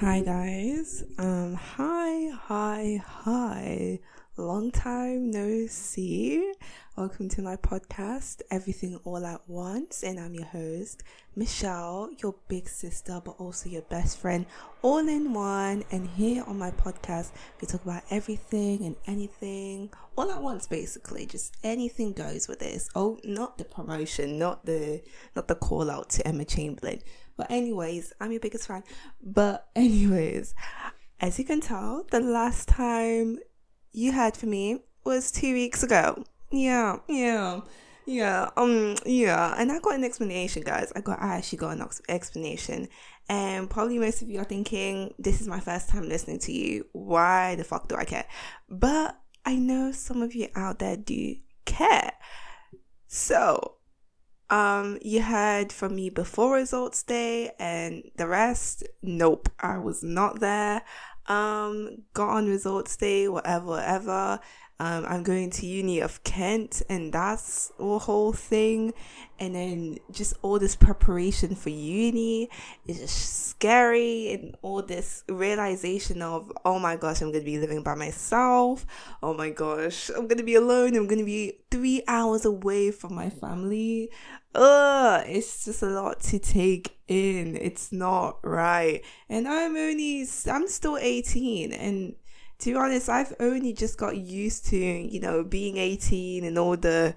Hi guys. Um hi, hi, hi. Long time no see. Welcome to my podcast, Everything All at Once, and I'm your host, Michelle, your big sister, but also your best friend, all in one. And here on my podcast, we talk about everything and anything all at once, basically. Just anything goes with this. Oh, not the promotion, not the not the call out to Emma Chamberlain. But anyways, I'm your biggest fan. But anyways, as you can tell, the last time you heard from me was two weeks ago. Yeah, yeah, yeah, um, yeah. And I got an explanation, guys. I got, I actually got an explanation. And probably most of you are thinking, this is my first time listening to you. Why the fuck do I care? But I know some of you out there do care. So, um, you heard from me before results day, and the rest, nope, I was not there. Um, got on results day, whatever, whatever. Um, I'm going to uni of Kent, and that's a whole thing. And then just all this preparation for uni is just scary, and all this realization of, oh my gosh, I'm gonna be living by myself. Oh my gosh, I'm gonna be alone. I'm gonna be three hours away from my family. Ugh, it's just a lot to take in. It's not right. And I'm only, I'm still 18, and to be honest, I've only just got used to, you know, being 18 and all the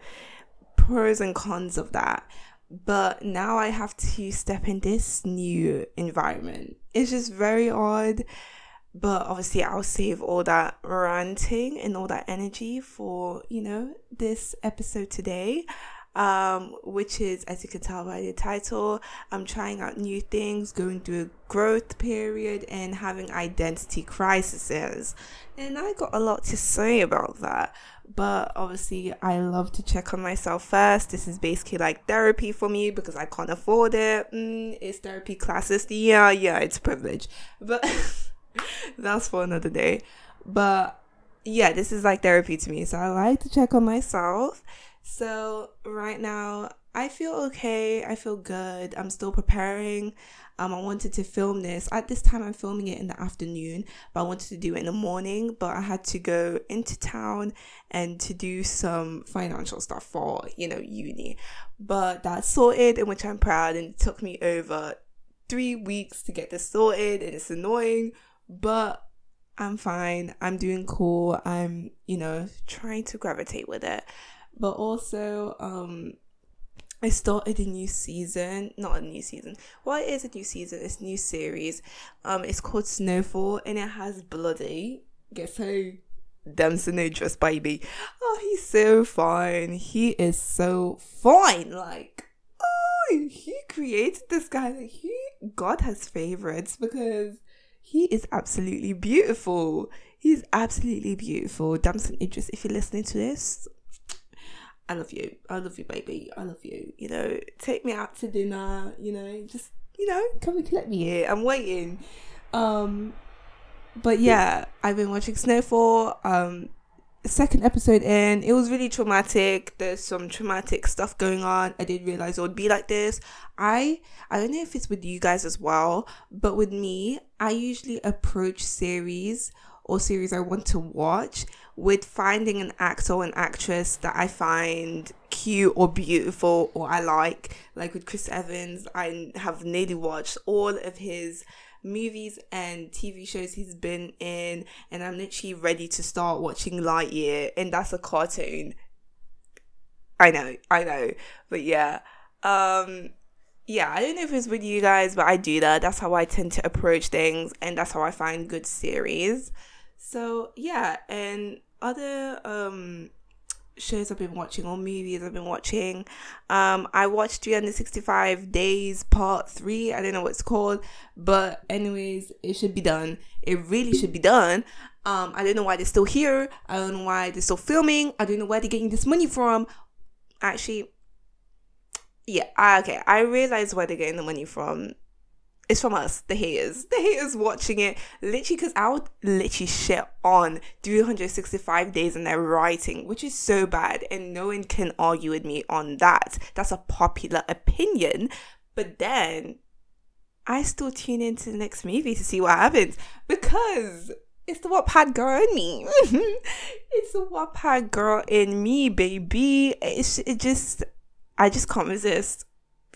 pros and cons of that. But now I have to step in this new environment. It's just very odd. But obviously, I'll save all that ranting and all that energy for, you know, this episode today um, which is, as you can tell by the title, I'm trying out new things, going through a growth period, and having identity crises. And I got a lot to say about that. But obviously, I love to check on myself first. This is basically like therapy for me because I can't afford it. Mm, it's therapy classes. Yeah, yeah, it's privilege. But that's for another day. But yeah, this is like therapy to me. So I like to check on myself so right now, I feel okay. I feel good. I'm still preparing. Um, I wanted to film this. At this time, I'm filming it in the afternoon, but I wanted to do it in the morning. But I had to go into town and to do some financial stuff for, you know, uni. But that's sorted, in which I'm proud. And it took me over three weeks to get this sorted, and it's annoying, but I'm fine. I'm doing cool. I'm, you know, trying to gravitate with it but also um I started a new season, not a new season. Well, a new season. It's new series. Um, it's called Snowfall, and it has Bloody. Guess who? Damson Idris, baby. Oh, he's so fine. He is so fine. Like, oh, he created this guy. Like, he God has favorites because he is absolutely beautiful. He's absolutely beautiful. Damson Idris, if you're listening to this, I love you. I love you, baby. I love you. You know, take me out to dinner. You know, just you know, come and collect me here. I'm waiting. Um, but yeah, I've been watching Snowfall. Um, second episode in, it was really traumatic. There's some traumatic stuff going on. I didn't realize it would be like this. I I don't know if it's with you guys as well, but with me, I usually approach series or series I want to watch with finding an actor or an actress that I find cute or beautiful or I like. Like with Chris Evans, I have nearly watched all of his movies and TV shows he's been in, and I'm literally ready to start watching Lightyear, and that's a cartoon. I know, I know, but yeah. Um, yeah, I don't know if it's with you guys, but I do that. That's how I tend to approach things, and that's how I find good series. So yeah, and other um shows I've been watching or movies I've been watching. Um, I watched 365 Days Part 3. I don't know what it's called, but anyways, it should be done. It really should be done. Um, I don't know why they're still here. I don't know why they're still filming. I don't know where they're getting this money from. Actually, yeah, okay. I realize where they're getting the money from it's from us, the haters. The haters watching it. Literally, because I would literally shit on 365 days in their writing, which is so bad. And no one can argue with me on that. That's a popular opinion. But then I still tune into the next movie to see what happens because it's the Wattpad girl in me. it's the Wattpad girl in me, baby. It's it just I just can't resist.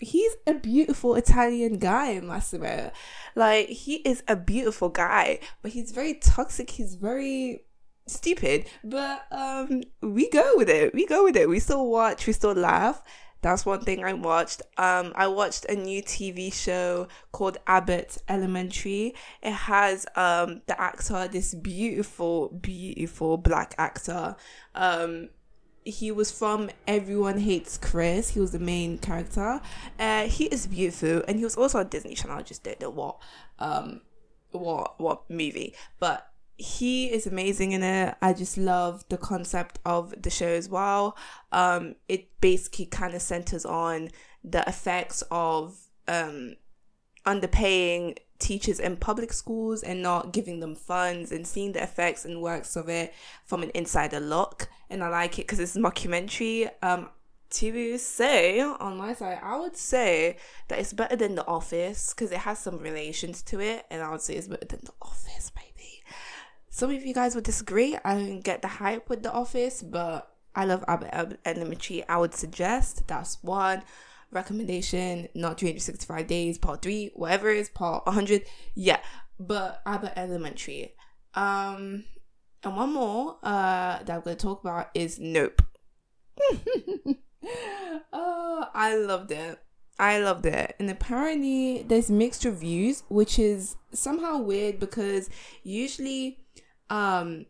He's a beautiful Italian guy, Massimo. Like he is a beautiful guy, but he's very toxic. He's very stupid. But um, we go with it. We go with it. We still watch. We still laugh. That's one thing I watched. Um, I watched a new TV show called Abbott Elementary. It has um the actor, this beautiful, beautiful black actor. Um, he was from Everyone Hates Chris. He was the main character. Uh, he is beautiful, and he was also on Disney Channel. I just don't know what, um, what what movie, but he is amazing in it. I just love the concept of the show as well. Um, it basically kind of centers on the effects of um, underpaying teachers in public schools and not giving them funds and seeing the effects and works of it from an insider look. And I like it because it's a mockumentary. Um, to say on my side, I would say that it's better than The Office because it has some relations to it, and I would say it's better than The Office, baby. Some of you guys would disagree. I don't get the hype with The Office, but I love Abbott Elementary. I would suggest that's one recommendation, not 365 days, part three, whatever it is, part 100. Yeah, but Abbott Elementary. Um, and one more uh, that I'm going to talk about is Nope. oh, I loved it. I loved it. And apparently, there's mixed reviews, which is somehow weird because usually um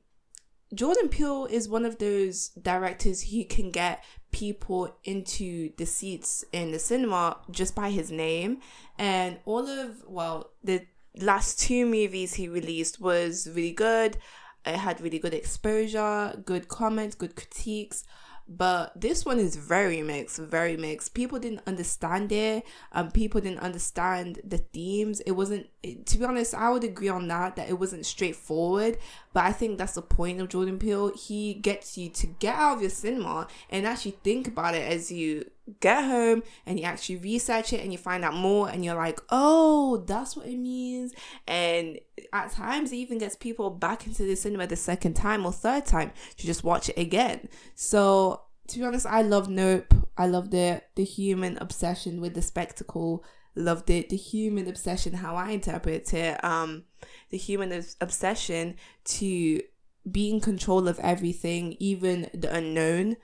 Jordan Peele is one of those directors who can get people into the seats in the cinema just by his name. And all of, well, the last two movies he released was really good. It had really good exposure, good comments, good critiques but this one is very mixed very mixed. People didn't understand it um people didn't understand the themes. It wasn't to be honest i would agree on that that it wasn't straightforward but i think that's the point of jordan peele. He gets you to get out of your cinema and actually think about it as you get home and you actually research it and you find out more and you're like, oh, that's what it means. And at times it even gets people back into the cinema the second time or third time to just watch it again. So to be honest, I love Nope. I loved it. The human obsession with the spectacle. Loved it. The human obsession, how I interpret it. Um, the human obsession to be in control of everything, even the unknown.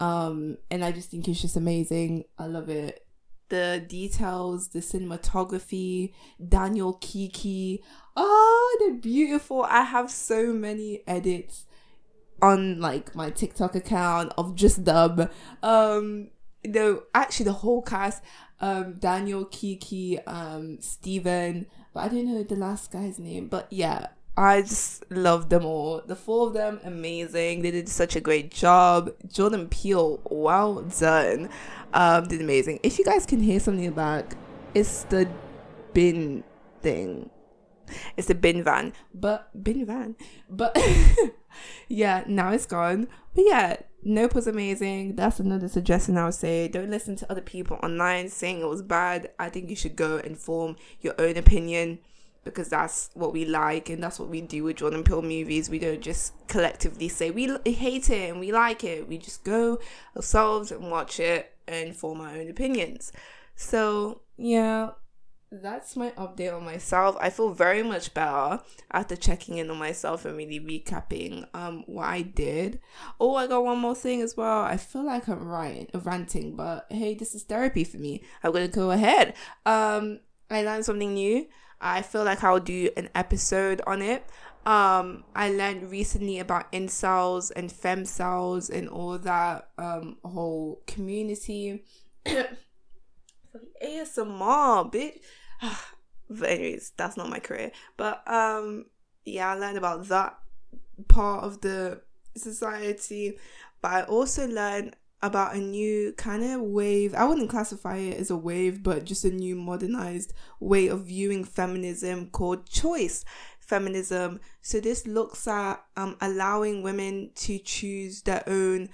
Um, and I just think it's just amazing. I love it. The details, the cinematography, Daniel Keke. Oh, they're beautiful. I have so many edits on like my TikTok account of just dub. Um, no, actually the whole cast. Um, Daniel, Keke, um, Steven, but I didn't know the last guy's name. But yeah, I just love them all. The four of them, amazing. They did such a great job. Jordan Peele, well done. Um, did amazing. If you guys can hear something in back, it's the bin thing. It's the bin van. But bin van. But yeah, now it's gone. But yeah, Nope was amazing. That's another suggestion I would say. Don't listen to other people online saying it was bad. I think you should go and form your own opinion because that's what we like and that's what we do with Jordan Peele movies. We don't just collectively say we hate it and we like it. We just go ourselves and watch it and form our own opinions. So, yeah, that's my update on myself. I feel very much better after checking in on myself and really recapping um what I did. Oh, I got one more thing as well. I feel like I'm right, ranting, but hey, this is therapy for me. I'm gonna go ahead. Um, I learned something new. I feel like I'll do an episode on it. Um, I learned recently about incels and femcels and all that um whole community. ASMR, bitch. but anyways, that's not my career. But um, yeah, I learned about that part of the society. But I also learned about a new kind of wave. I wouldn't classify it as a wave, but just a new modernized way of viewing feminism called choice feminism. So this looks at um, allowing women to choose their own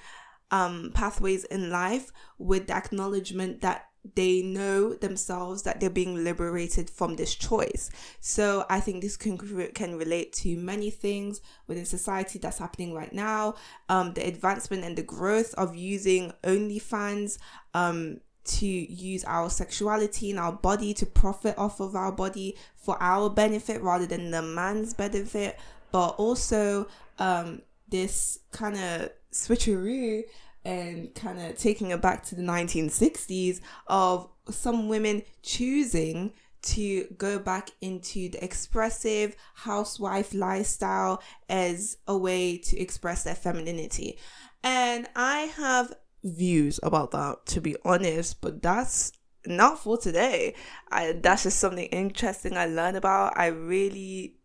um, pathways in life with the acknowledgement that they know themselves that they're being liberated from this choice. So I think this can can relate to many things within society that's happening right now. Um, the advancement and the growth of using OnlyFans. Um, to use our sexuality and our body to profit off of our body for our benefit rather than the man's benefit, but also um, this kind of switcheroo and kind of taking it back to the 1960s of some women choosing to go back into the expressive housewife lifestyle as a way to express their femininity. And I have views about that, to be honest, but that's not for today. I, that's just something interesting I learned about. I really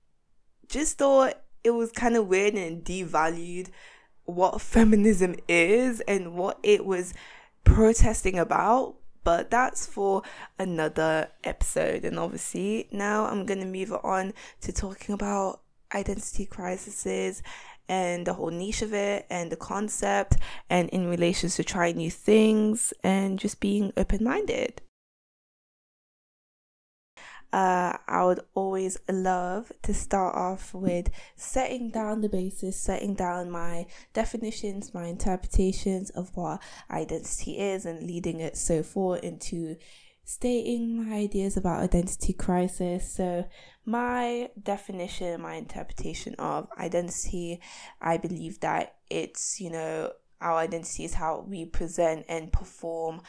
just thought it was kind of weird and devalued what feminism is and what it was protesting about. But that's for another episode. And obviously, now I'm going to move on to talking about identity crises and the whole niche of it and the concept and in relation to trying new things and just being open minded uh, I would always love to start off with setting down the basis, setting down my definitions, my interpretations of what identity is, and leading it so forth into stating my ideas about identity crisis. So, my definition, my interpretation of identity, I believe that it's, you know, our identity is how we present and perform,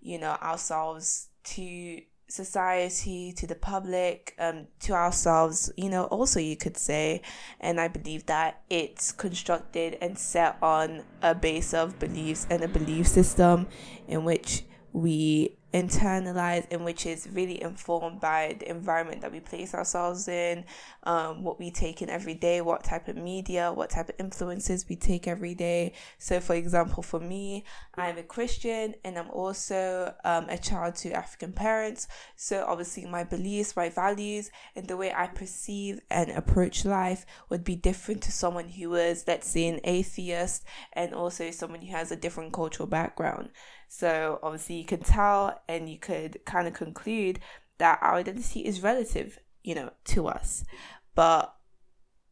you know, ourselves to society, to the public, um, to ourselves, you know, also you could say. And I believe that it's constructed and set on a base of beliefs and a belief system in which we internalize and which is really informed by the environment that we place ourselves in, um, what we take in every day, what type of media, what type of influences we take every day. So, for example, for me, I'm a Christian and I'm also um, a child to African parents. So, obviously, my beliefs, my values, and the way I perceive and approach life would be different to someone who is, let's say, an atheist and also someone who has a different cultural background. So obviously you can tell and you could kind of conclude that our identity is relative, you know, to us. But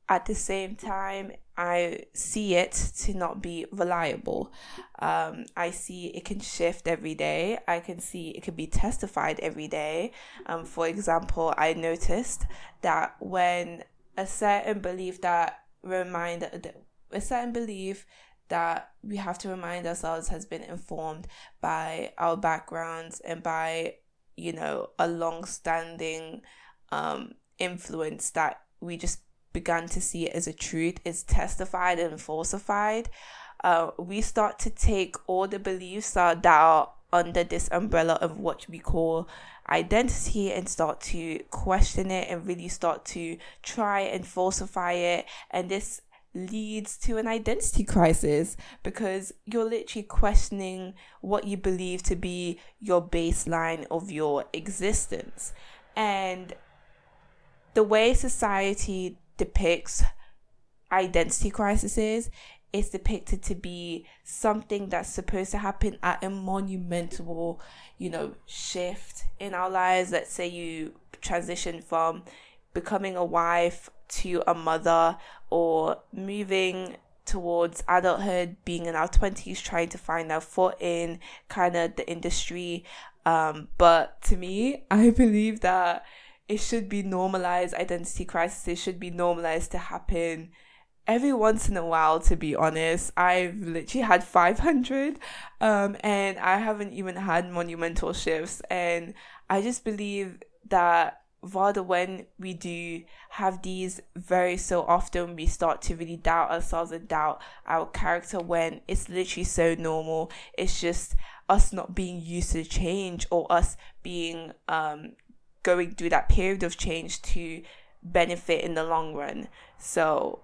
at the same time, I see it to not be reliable. Um, I see it can shift every day. I can see it can be testified every day. Um, for example, I noticed that when a certain belief that remind a certain belief that we have to remind ourselves has been informed by our backgrounds and by you know a long-standing um, influence that we just began to see as a truth is testified and falsified. Uh, we start to take all the beliefs that are under this umbrella of what we call identity and start to question it and really start to try and falsify it. And this leads to an identity crisis because you're literally questioning what you believe to be your baseline of your existence. And the way society depicts identity crises is depicted to be something that's supposed to happen at a monumental, you know, shift in our lives. Let's say you transition from becoming a wife to a mother or moving towards adulthood, being in our 20s, trying to find our foot in kind of the industry. Um, but to me, I believe that it should be normalized. Identity crisis It should be normalized to happen every once in a while, to be honest. I've literally had 500, um, and I haven't even had monumental shifts. And I just believe that rather when we do have these very so often we start to really doubt ourselves and doubt our character when it's literally so normal. It's just us not being used to change or us being um going through that period of change to benefit in the long run. So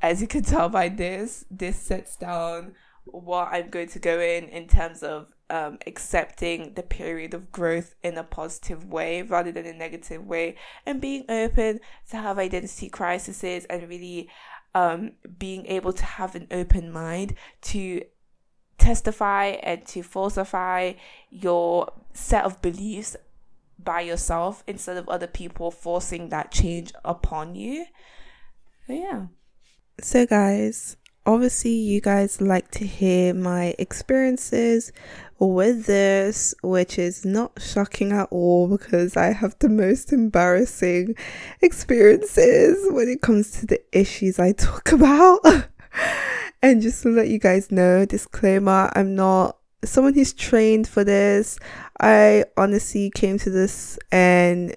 as you can tell by this this sets down what i'm going to go in in terms of um, accepting the period of growth in a positive way rather than a negative way and being open to have identity crises and really um, being able to have an open mind to testify and to falsify your set of beliefs by yourself instead of other people forcing that change upon you. Yeah. So, guys, obviously, you guys like to hear my experiences with this, which is not shocking at all because I have the most embarrassing experiences when it comes to the issues I talk about. and just to let you guys know, disclaimer I'm not someone who's trained for this. I honestly came to this and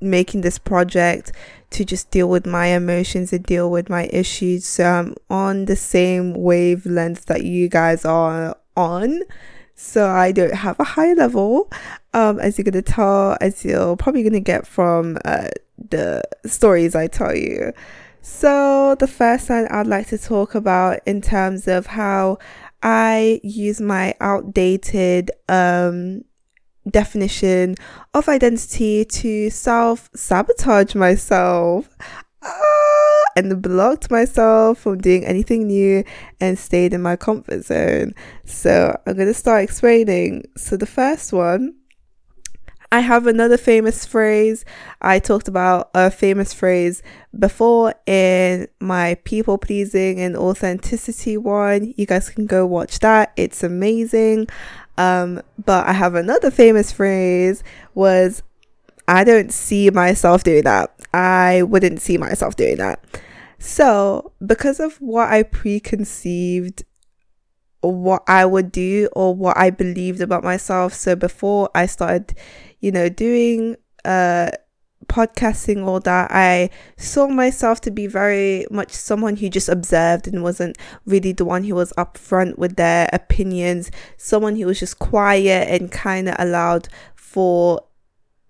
making this project to just deal with my emotions and deal with my issues. So I'm on the same wavelength that you guys are on. So I don't have a high level, um, as you're gonna tell, as you're probably gonna get from uh, the stories I tell you. So the first thing I'd like to talk about in terms of how I use my outdated um definition of identity to self sabotage myself. Ah, and blocked myself from doing anything new and stayed in my comfort zone. So I'm going to start explaining. So the first one, I have another famous phrase. I talked about a famous phrase before in my people pleasing and authenticity one. You guys can go watch that. It's amazing. Um, but I have another famous phrase was I don't see myself doing that. I wouldn't see myself doing that. So, because of what I preconceived what I would do or what I believed about myself, so before I started, you know, doing uh podcasting all that i saw myself to be very much someone who just observed and wasn't really the one who was upfront with their opinions someone who was just quiet and kind of allowed for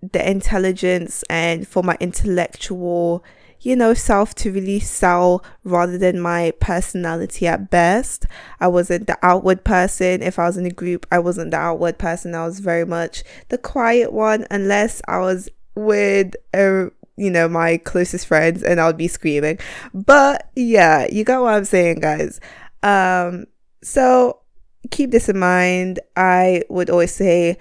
the intelligence and for my intellectual you know self to really sell rather than my personality at best. I wasn't the outward person. If i was in a group i wasn't the outward person. I was very much the quiet one unless i was with uh, you know my closest friends and I'll be screaming. But yeah, you got what I'm saying, guys. Um, so keep this in mind. I would always say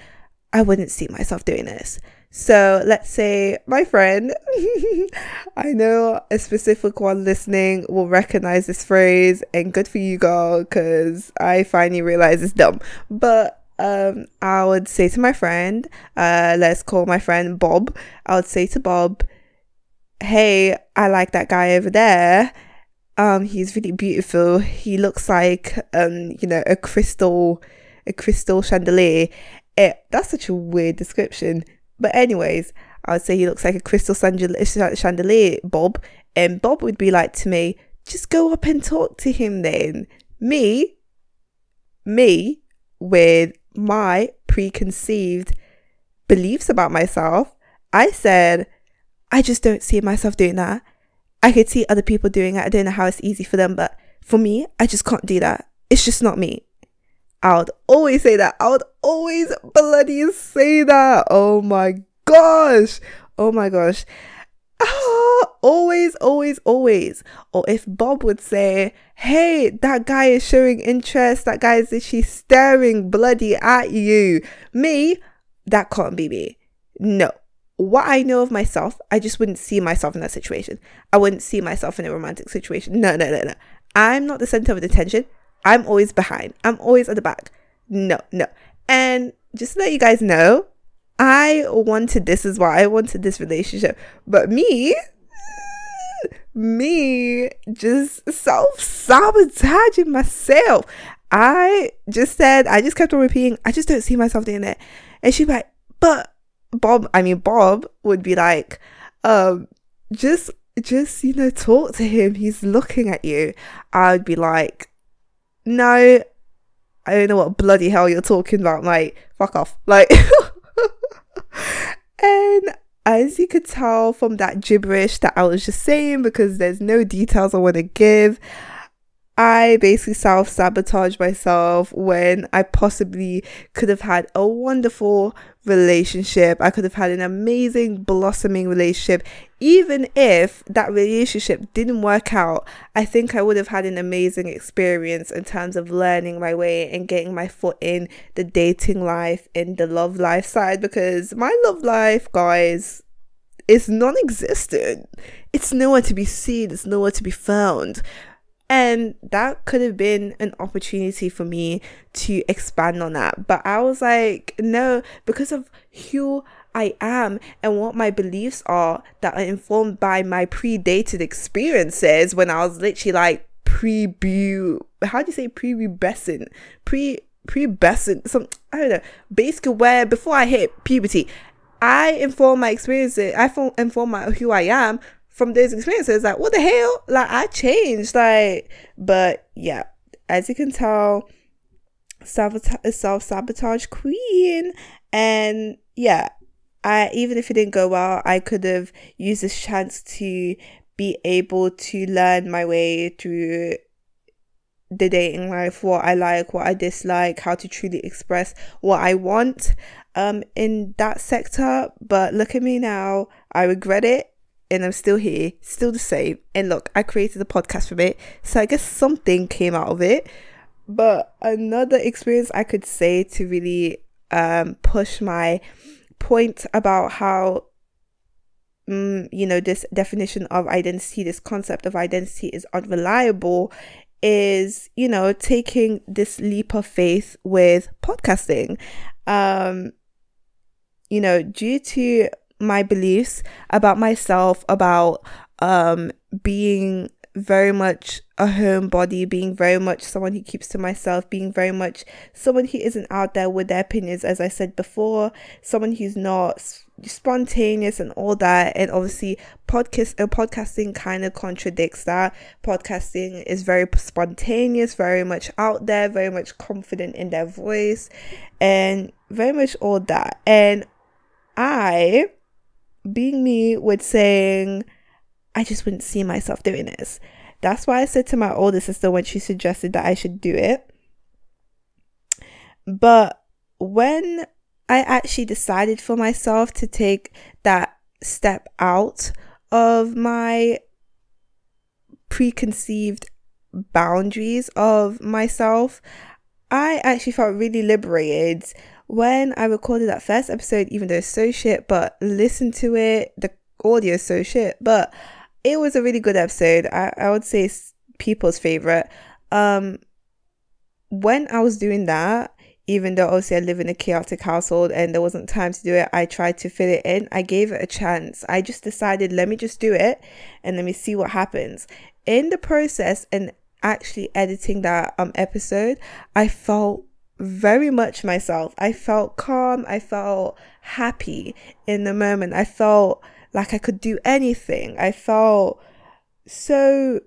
I wouldn't see myself doing this. So let's say my friend, I know a specific one listening will recognize this phrase, and good for you, girl, because I finally realize it's dumb. But um, I would say to my friend, uh, let's call my friend Bob. I would say to Bob, "Hey, I like that guy over there. Um, he's really beautiful. He looks like um, you know, a crystal, a crystal chandelier. It, that's such a weird description. But anyways, I would say he looks like a crystal chandelier, Bob. And Bob would be like to me, just go up and talk to him then. Me, me, with my preconceived beliefs about myself, I said, I just don't see myself doing that. I could see other people doing it. I don't know how it's easy for them, but for me, I just can't do that. It's just not me. I would always say that. I would always bloody say that. Oh my gosh. Oh my gosh. Always, always, always. Or if Bob would say, Hey, that guy is showing interest, that guy is literally staring bloody at you. Me, that can't be me. No. What I know of myself, I just wouldn't see myself in that situation. I wouldn't see myself in a romantic situation. No, no, no, no. I'm not the center of attention. I'm always behind. I'm always at the back. No, no. And just to let you guys know, I wanted this is why I wanted this relationship. But me, me just self sabotaging myself. I just said, I just kept on repeating, I just don't see myself doing it. And she'd be like, but Bob, I mean, Bob would be like, um, just, just, you know, talk to him. He's looking at you. I'd be like, no, I don't know what bloody hell you're talking about. Like, fuck off. Like, and as you could tell from that gibberish that I was just saying, because there's no details I want to give, I basically self sabotage myself when I possibly could have had a wonderful relationship. I could have had an amazing, blossoming relationship. Even if that relationship didn't work out, I think I would have had an amazing experience in terms of learning my way and getting my foot in the dating life, in the love life side, because my love life, guys, is non existent. It's nowhere to be seen, it's nowhere to be found. And that could have been an opportunity for me to expand on that. But I was like, no, because of who I am and what my beliefs are that are informed by my predated experiences when I was literally like pre how do you say pre-pubescent? Pre pre-pubescent some I don't know basically where before I hit puberty I inform my experiences I inform my who I am from those experiences like what the hell? Like i changed like but yeah as you can tell self-sabotage queen. And yeah i even if it didn't go well i could have used this chance to be able to learn my way through the dating life what i like what i dislike how to truly express what i want um in that sector. But look at me now i regret it and I'm still here, still the same. And look, I created a podcast from it, so I guess something came out of it. But another experience I could say to really um, push my point about how mm, you know this definition of identity, this concept of identity is unreliable, is you know taking this leap of faith with podcasting. Um, you know, due to my beliefs about myself, about um, being very much a homebody, being very much someone who keeps to myself, being very much someone who isn't out there with their opinions, as I said before, someone who's not spontaneous and all that. And obviously, podcast uh, podcasting kind of contradicts that. Podcasting is very spontaneous, very much out there, very much confident in their voice, and very much all that. And I being me with saying, I just wouldn't see myself doing this. That's why I said to my older sister when she suggested that I should do it. But when I actually decided for myself to take that step out of my preconceived boundaries of myself, I actually felt really liberated when I recorded that first episode, even though it's so shit, but listen to it, the audio is so shit, but it was a really good episode. I, I would say it's people's favorite. Um, when I was doing that, even though obviously I live in a chaotic household and there wasn't time to do it, I tried to fit it in. I gave it a chance. I just decided, let me just do it and let me see what happens. In the process and actually editing that um episode, I felt very much myself. I felt calm. I felt happy in the moment. I felt like I could do anything. I felt so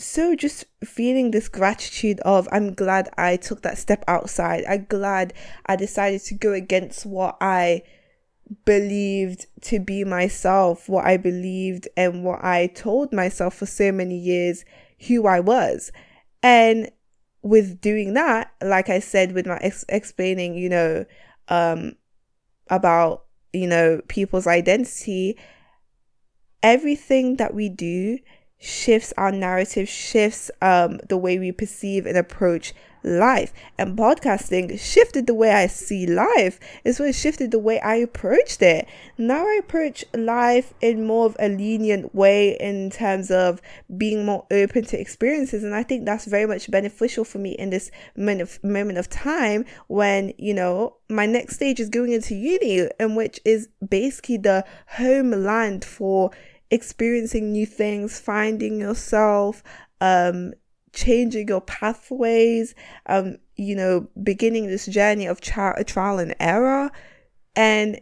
so just feeling this gratitude of I'm glad I took that step outside. I'm glad I decided to go against what I believed to be myself, what I believed and what I told myself for so many years who I was. And with doing that, like I said, with my ex- explaining, you know, um, about, you know, people's identity, everything that we do shifts our narrative, shifts um, the way we perceive and approach life. And podcasting shifted the way I see life. It's what shifted the way I approached it. Now I approach life in more of a lenient way in terms of being more open to experiences. And I think that's very much beneficial for me in this moment of, time when, you know, my next stage is going into uni, and which is basically the homeland for experiencing new things, finding yourself, um, changing your pathways, um, you know, beginning this journey of tra- trial and error. And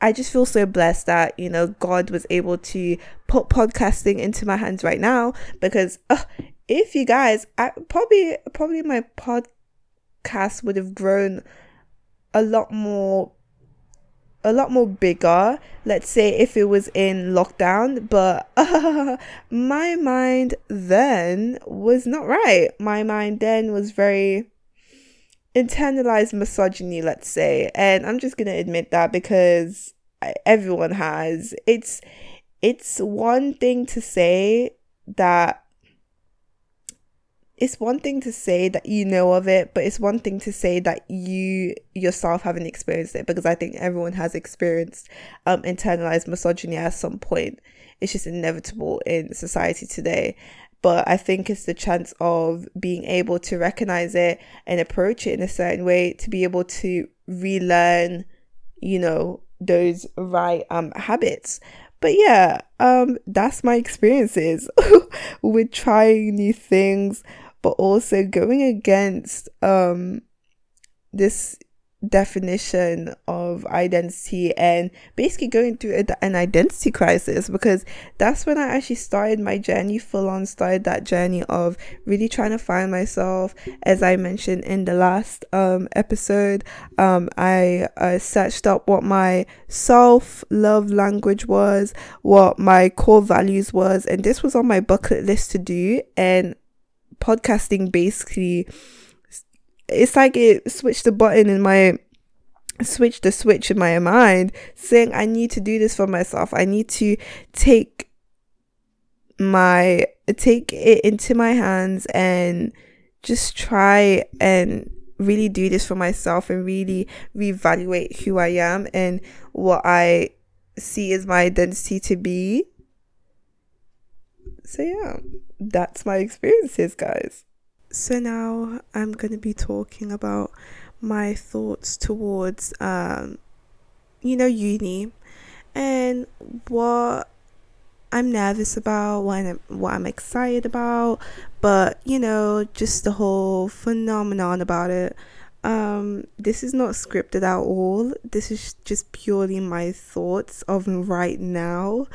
I just feel so blessed that, you know, God was able to put podcasting into my hands right now because uh, if you guys, I probably, probably my podcast would have grown a lot more a lot more bigger let's say if it was in lockdown but uh, my mind then was not right my mind then was very internalized misogyny, let's say. And I'm just going to admit that because everyone has. It's it's one thing to say that it's one thing to say that you know of it, but it's one thing to say that you yourself haven't experienced it because I think everyone has experienced um, internalized misogyny at some point. It's just inevitable in society today. But I think it's the chance of being able to recognize it and approach it in a certain way to be able to relearn, you know, those right um habits but yeah um that's my experiences with trying new things but also going against um this definition of identity and basically going through a, an identity crisis because that's when I actually started my journey full on started that journey of really trying to find myself. As I mentioned in the last um episode um I uh, searched up what my self love language was what my core values was and this was on my bucket list to do. And podcasting basically it's like it switched the button in my switched the switch in my mind saying I need to do this for myself. I need to take my take it into my hands and just try and really do this for myself and really reevaluate who I am and what I see as my identity to be. So yeah, that's my experiences, guys. So now I'm going to be talking about my thoughts towards, um, you know, uni and what I'm nervous about, what I'm, what I'm excited about, but you know, just the whole phenomenon about it. Um, this is not scripted at all. This is just purely my thoughts of right now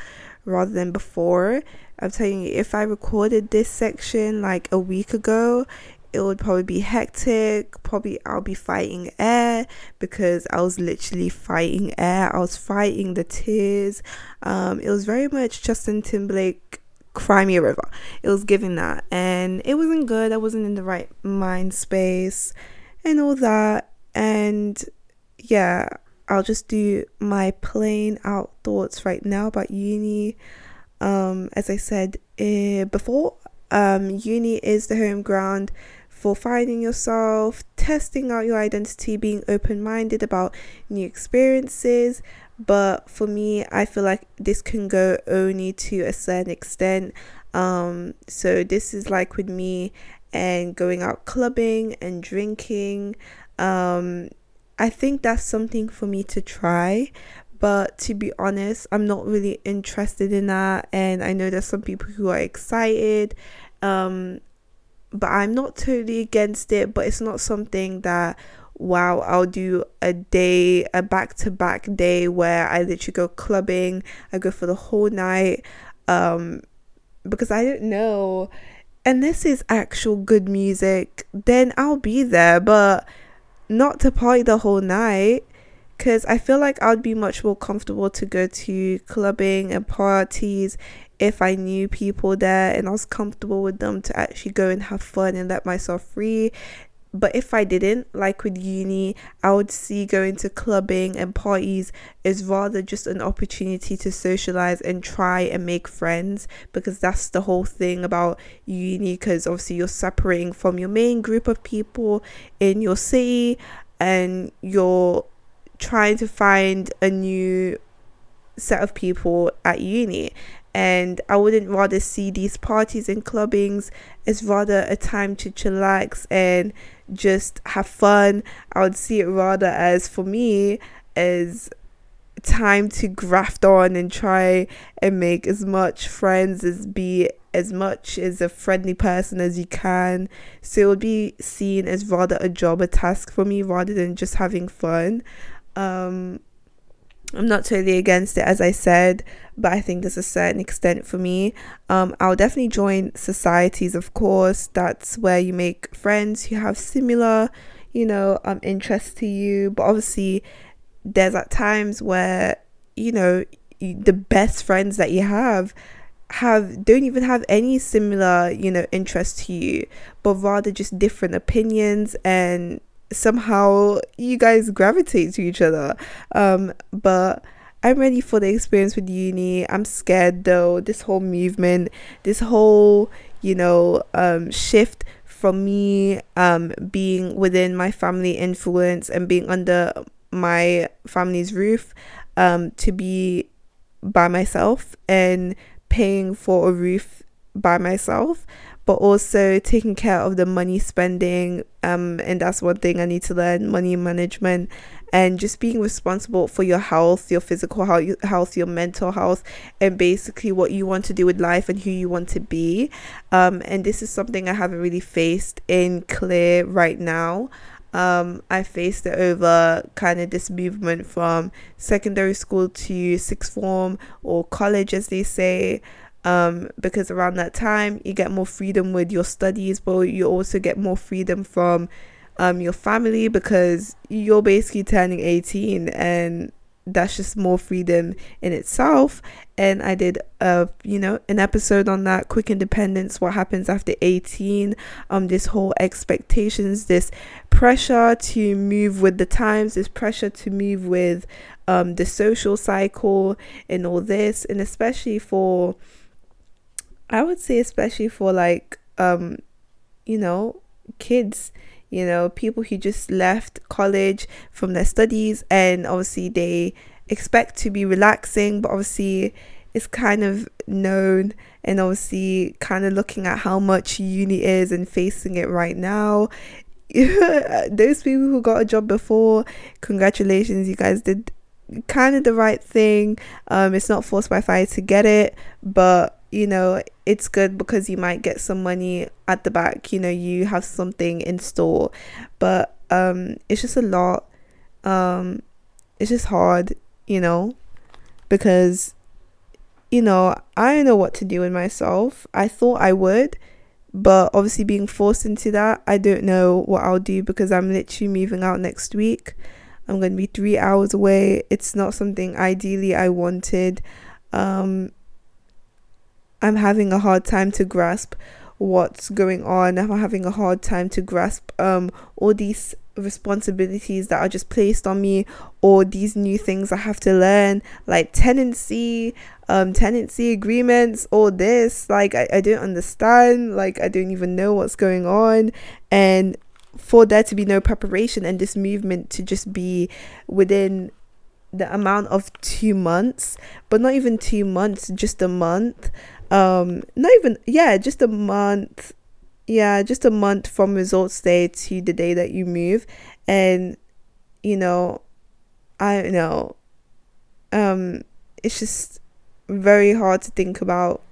rather than before. I'm telling you, if I recorded this section like a week ago, it would probably be hectic. Probably I'll be fighting air because I was literally fighting air. I was fighting the tears. Um, it was very much Justin Timberlake Cry Me a River. It was giving that, and it wasn't good. I wasn't in the right mind space and all that. And yeah, I'll just do my plain out thoughts right now about uni. Um, as I said uh, before, um, uni is the home ground for finding yourself, testing out your identity, being open minded about new experiences. But for me, I feel like this can go only to a certain extent. Um, so this is like with me and going out clubbing and drinking. Um, I think that's something for me to try, but to be honest, I'm not really interested in that. And I know there's some people who are excited, um, but I'm not totally against it. But it's not something that wow, I'll do a day, a back to back day where I literally go clubbing, I go for the whole night, um, because I don't know. And this is actual good music, then I'll be there, but not to party the whole night because I feel like I'd be much more comfortable to go to clubbing and parties if I knew people there and I was comfortable with them to actually go and have fun and let myself free. But if I didn't, like with uni, I would see going to clubbing and parties is rather just an opportunity to socialize and try and make friends because that's the whole thing about uni. Because obviously, you're separating from your main group of people in your city and you're trying to find a new set of people at uni and I wouldn't rather see these parties and clubbings as rather a time to chillax and just have fun. I would see it rather as for me as time to graft on and try and make as much friends as be as much as a friendly person as you can. So it would be seen as rather a job, a task for me rather than just having fun. Um, I'm not totally against it, as I said, but I think there's a certain extent for me. Um, I'll definitely join societies, of course. That's where you make friends who have similar, you know, um, interests to you. But obviously, there's at times where, you know, the best friends that you have have don't even have any similar you know interest to you but rather just different opinions and somehow you guys gravitate to each other. Um, but I'm ready for the experience with uni. I'm scared though. This whole movement, this whole, you know, um, shift from me um, being within my family influence and being under my family's roof um, to be by myself and paying for a roof by myself but also taking care of the money spending um and that's one thing i need to learn money management and just being responsible for your health your physical health your mental health and basically what you want to do with life and who you want to be. Um and this is something i haven't really faced in clear right now. Um, I faced it over kind of this movement from secondary school to sixth form or college, as they say um, because around that time you get more freedom with your studies, but you also get more freedom from um, your family because you're basically turning 18 and that's just more freedom in itself. And i did a you know an episode on that quick independence what happens after 18 um this whole expectations this pressure to move with the times this pressure to move with um the social cycle and all this. And especially for I would say especially for like um you know kids you know people who just left college from their studies and obviously they expect to be relaxing but obviously it's kind of known and obviously kind of looking at how much uni is and facing it right now. Those people who got a job before congratulations you guys did kind of the right thing. Um it's not forced by fire to get it but you know, it's good because you might get some money at the back, you know, you have something in store. But um it's just a lot. Um it's just hard, you know, because you know, I don't know what to do with myself. I thought I would, but obviously being forced into that, I don't know what I'll do because I'm literally moving out next week. I'm going to be 3 hours away. It's not something ideally I wanted. Um I'm having a hard time to grasp what's going on. I'm having a hard time to grasp um all these responsibilities that are just placed on me or these new things I have to learn like tenancy um tenancy agreements all this. Like I, I don't understand. Like I don't even know what's going on. And for there to be no preparation and this movement to just be within the amount of two months but not even two months just a month um not even yeah just a month yeah just a month from results day to the day that you move. And you know i don't know um it's just very hard to think about.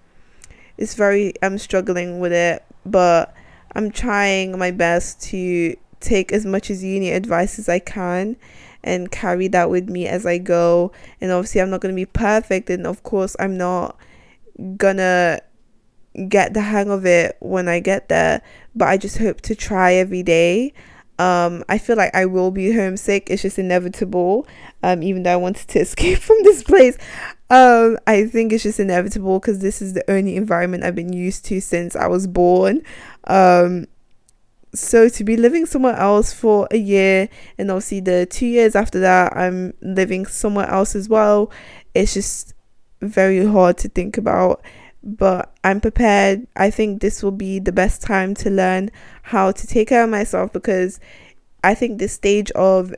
It's very i'm struggling with it but i'm trying my best to take as much as uni advice as i can and carry that with me as i go. And obviously i'm not going to be perfect and of course i'm not gonna get the hang of it when I get there, but I just hope to try every day. Um, I feel like I will be homesick. It's just inevitable. Um, even though I wanted to escape from this place, um, I think it's just inevitable because this is the only environment I've been used to since I was born. Um, so to be living somewhere else for a year, and obviously the two years after that, I'm living somewhere else as well. It's just very hard to think about but I'm prepared. I think this will be the best time to learn how to take care of myself because I think this stage of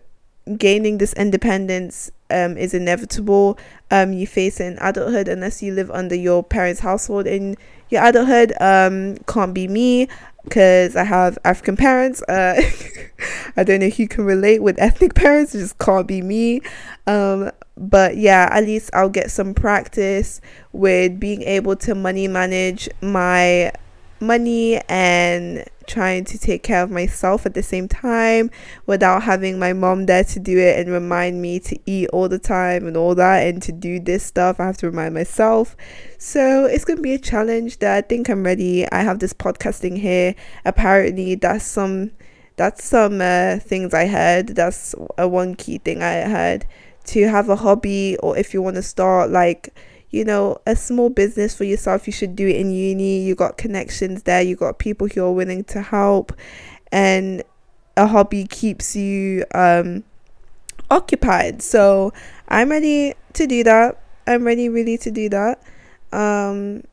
gaining this independence um, is inevitable. Um, you face in adulthood unless you live under your parents' household. In your adulthood, um, can't be me because I have African parents. Uh, I don't know who can relate with ethnic parents. It just can't be me. Um, but yeah, at least I'll get some practice with being able to money manage my money and trying to take care of myself at the same time without having my mom there to do it and remind me to eat all the time and all that and to do this stuff. I have to remind myself. So it's going to be a challenge that I think I'm ready. I have this podcasting here. Apparently, that's some that's some uh, things I heard. That's a one key thing I heard to have a hobby or if you want to start like you know a small business for yourself you should do it in uni you got connections there you got people who are willing to help and a hobby keeps you um occupied. So I'm ready to do that. I'm ready really to do that. Um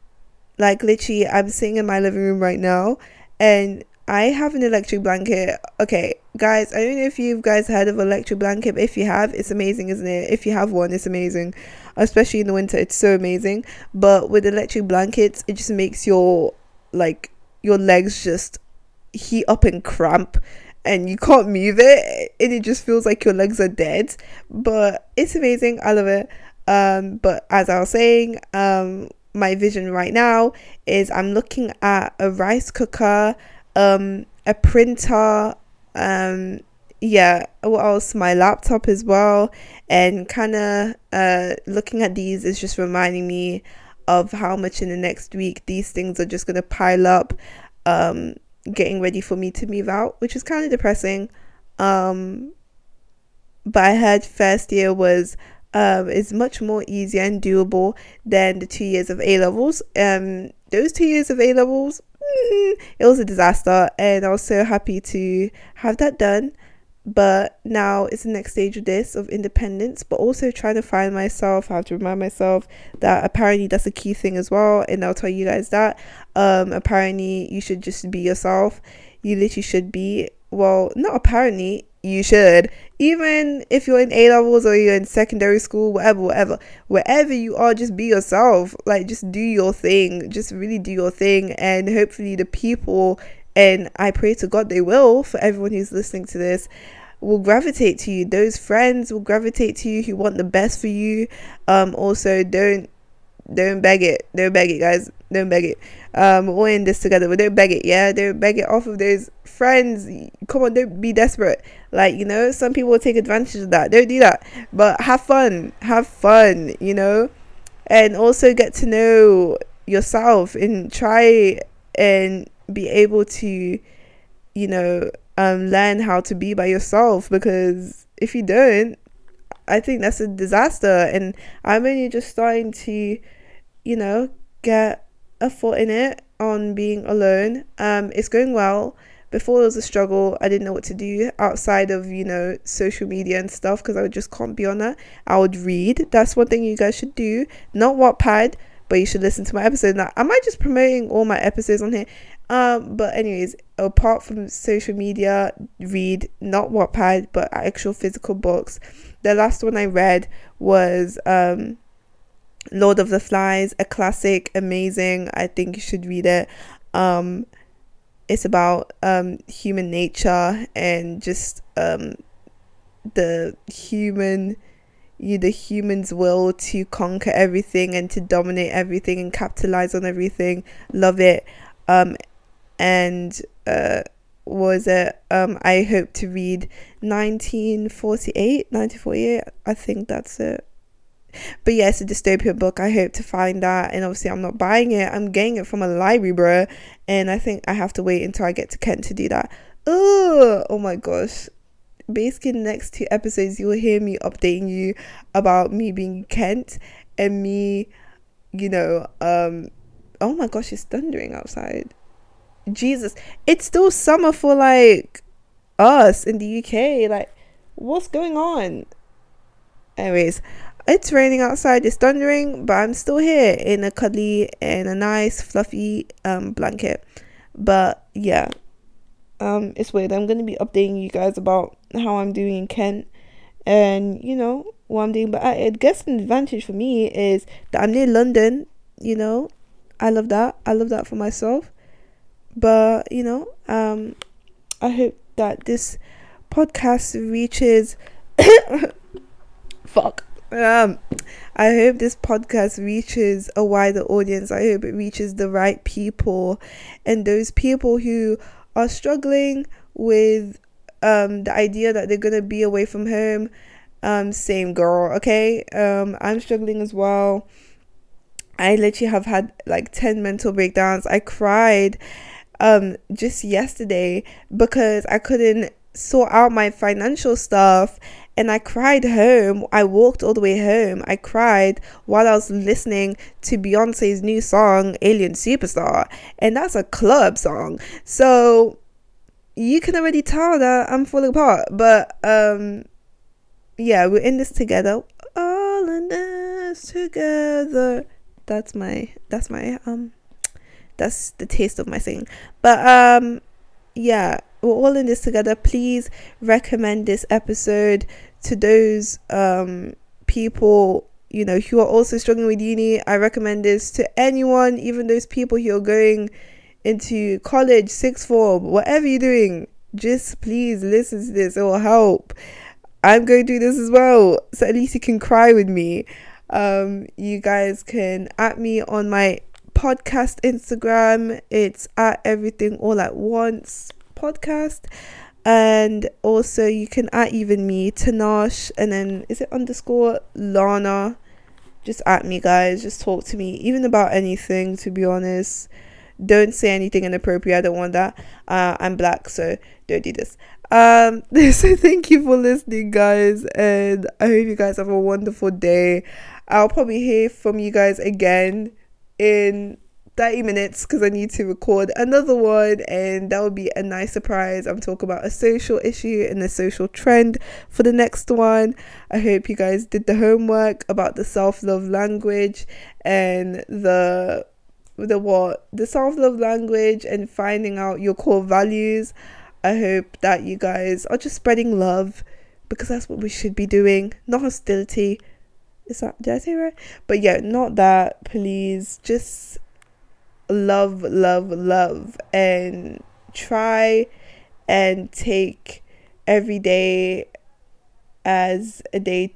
like literally I'm sitting in my living room right now and I have an electric blanket. Okay, guys, I don't know if you guys heard of electric blanket, but if you have, it's amazing, isn't it? If you have one, it's amazing. Especially in the winter, it's so amazing. But with electric blankets, it just makes your like your legs just heat up and cramp and you can't move it and it just feels like your legs are dead. But it's amazing. I love it. Um, but as I was saying, um, my vision right now is I'm looking at a rice cooker um, a printer, um, yeah, what else? My laptop as well, and kind of uh, looking at these is just reminding me of how much in the next week these things are just gonna pile up, um, getting ready for me to move out, which is kind of depressing. Um, but I heard first year was um, is much more easier and doable than the two years of A levels. Um, those two years of A levels, it was a disaster, and I was so happy to have that done. But now it's the next stage of this of independence, but also trying to find myself. I have to remind myself that apparently that's a key thing as well, and I'll tell you guys that. Um, apparently you should just be yourself. You literally should be. Well, not apparently you should. Even if you're in A levels or you're in secondary school, whatever, whatever, wherever you are, just be yourself. Like, just do your thing. Just really do your thing. And hopefully, the people, and I pray to God they will, for everyone who's listening to this, will gravitate to you. Those friends will gravitate to you who want the best for you. Um, also, don't don't beg it. Don't beg it, guys. Don't beg it. Um, we're all in this together, but don't beg it. Yeah, don't beg it off of those friends. Come on, don't be desperate. Like you know, some people will take advantage of that. Don't do that. But have fun. Have fun. You know, and also get to know yourself and try and be able to, you know, um, learn how to be by yourself. Because if you don't, I think that's a disaster. And I'm only just starting to, you know, get a foot in it on being alone. Um, it's going well. Before it was a struggle. I didn't know what to do outside of you know social media and stuff because I just can't be on that. I would read. That's one thing you guys should do. Not Wattpad, but you should listen to my episode. Now, am I just promoting all my episodes on here? Um, but anyways, apart from social media, read not Wattpad, but actual physical books. The last one I read was um Lord of the Flies, a classic, amazing. I think you should read it. Um, it's about um, human nature and just um, the human you the human's will to conquer everything and to dominate everything and capitalize on everything love it um and uh was it um i hope to read 1948 1948 i think that's it but yeah, a dystopian book. I hope to find that. And obviously, I'm not buying it. I'm getting it from a library, bro. And I think I have to wait until I get to Kent to do that. Ugh, oh my gosh. Basically, next two episodes, you'll hear me updating you about me being Kent and me, you know, um, oh my gosh, it's thundering outside. Jesus, it's still summer for like us in the UK. Like, what's going on? Anyways, it's raining outside, it's thundering, but I'm still here in a cuddly and a nice fluffy um blanket. But yeah, um, it's weird. I'm gonna be updating you guys about how I'm doing in Kent, and you know what I'm doing. But I, I guess an advantage for me is that I'm near London. You know, I love that. I love that for myself. But you know, um, I hope that this podcast reaches. fuck um, I hope this podcast reaches a wider audience. I hope it reaches the right people and those people who are struggling with um, the idea that they're gonna be away from home. Um, same girl, okay? Um, I'm struggling as well. I literally have had like 10 mental breakdowns. I cried um just yesterday because I couldn't sort out my financial stuff and I cried home. I walked all the way home. I cried while I was listening to Beyonce's new song, Alien Superstar, and that's a club song. So, you can already tell that I'm falling apart. But um yeah, we're in this together. All in this together. That's my that's my um that's the taste of my singing. But um yeah, we're all in this together. Please recommend this episode to those um people you know who are also struggling with uni. I recommend this to anyone, even those people who are going into college, sixth form, whatever you're doing. Just please listen to this. It will help. I'm going through this as well, so at least you can cry with me. Um, you guys can at me on my podcast Instagram. It's at everything all at once podcast. And also you can at even me, Tinash, and then is it underscore Lana? Just at me guys, just talk to me, even about anything to be honest. Don't say anything inappropriate, I don't want that. Uh, I'm black, so don't do this. Um, so thank you for listening, guys, and I hope you guys have a wonderful day. I'll probably hear from you guys again in 30 minutes because I need to record another one, and that would be a nice surprise. I'm talking about a social issue and a social trend for the next one. I hope you guys did the homework about the self love language and the the what the self love language and finding out your core values. I hope that you guys are just spreading love because that's what we should be doing, not hostility. Is that did I say right? But yeah, not that. Please, just love, love, love, and try and take every day as a day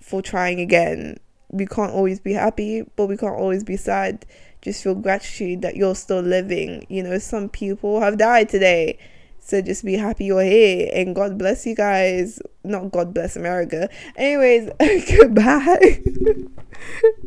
for trying again. We can't always be happy, but we can't always be sad. Just feel gratitude that you're still living. You know, some people have died today. So just be happy you're here and God bless you guys. Not God bless America. Anyways, goodbye.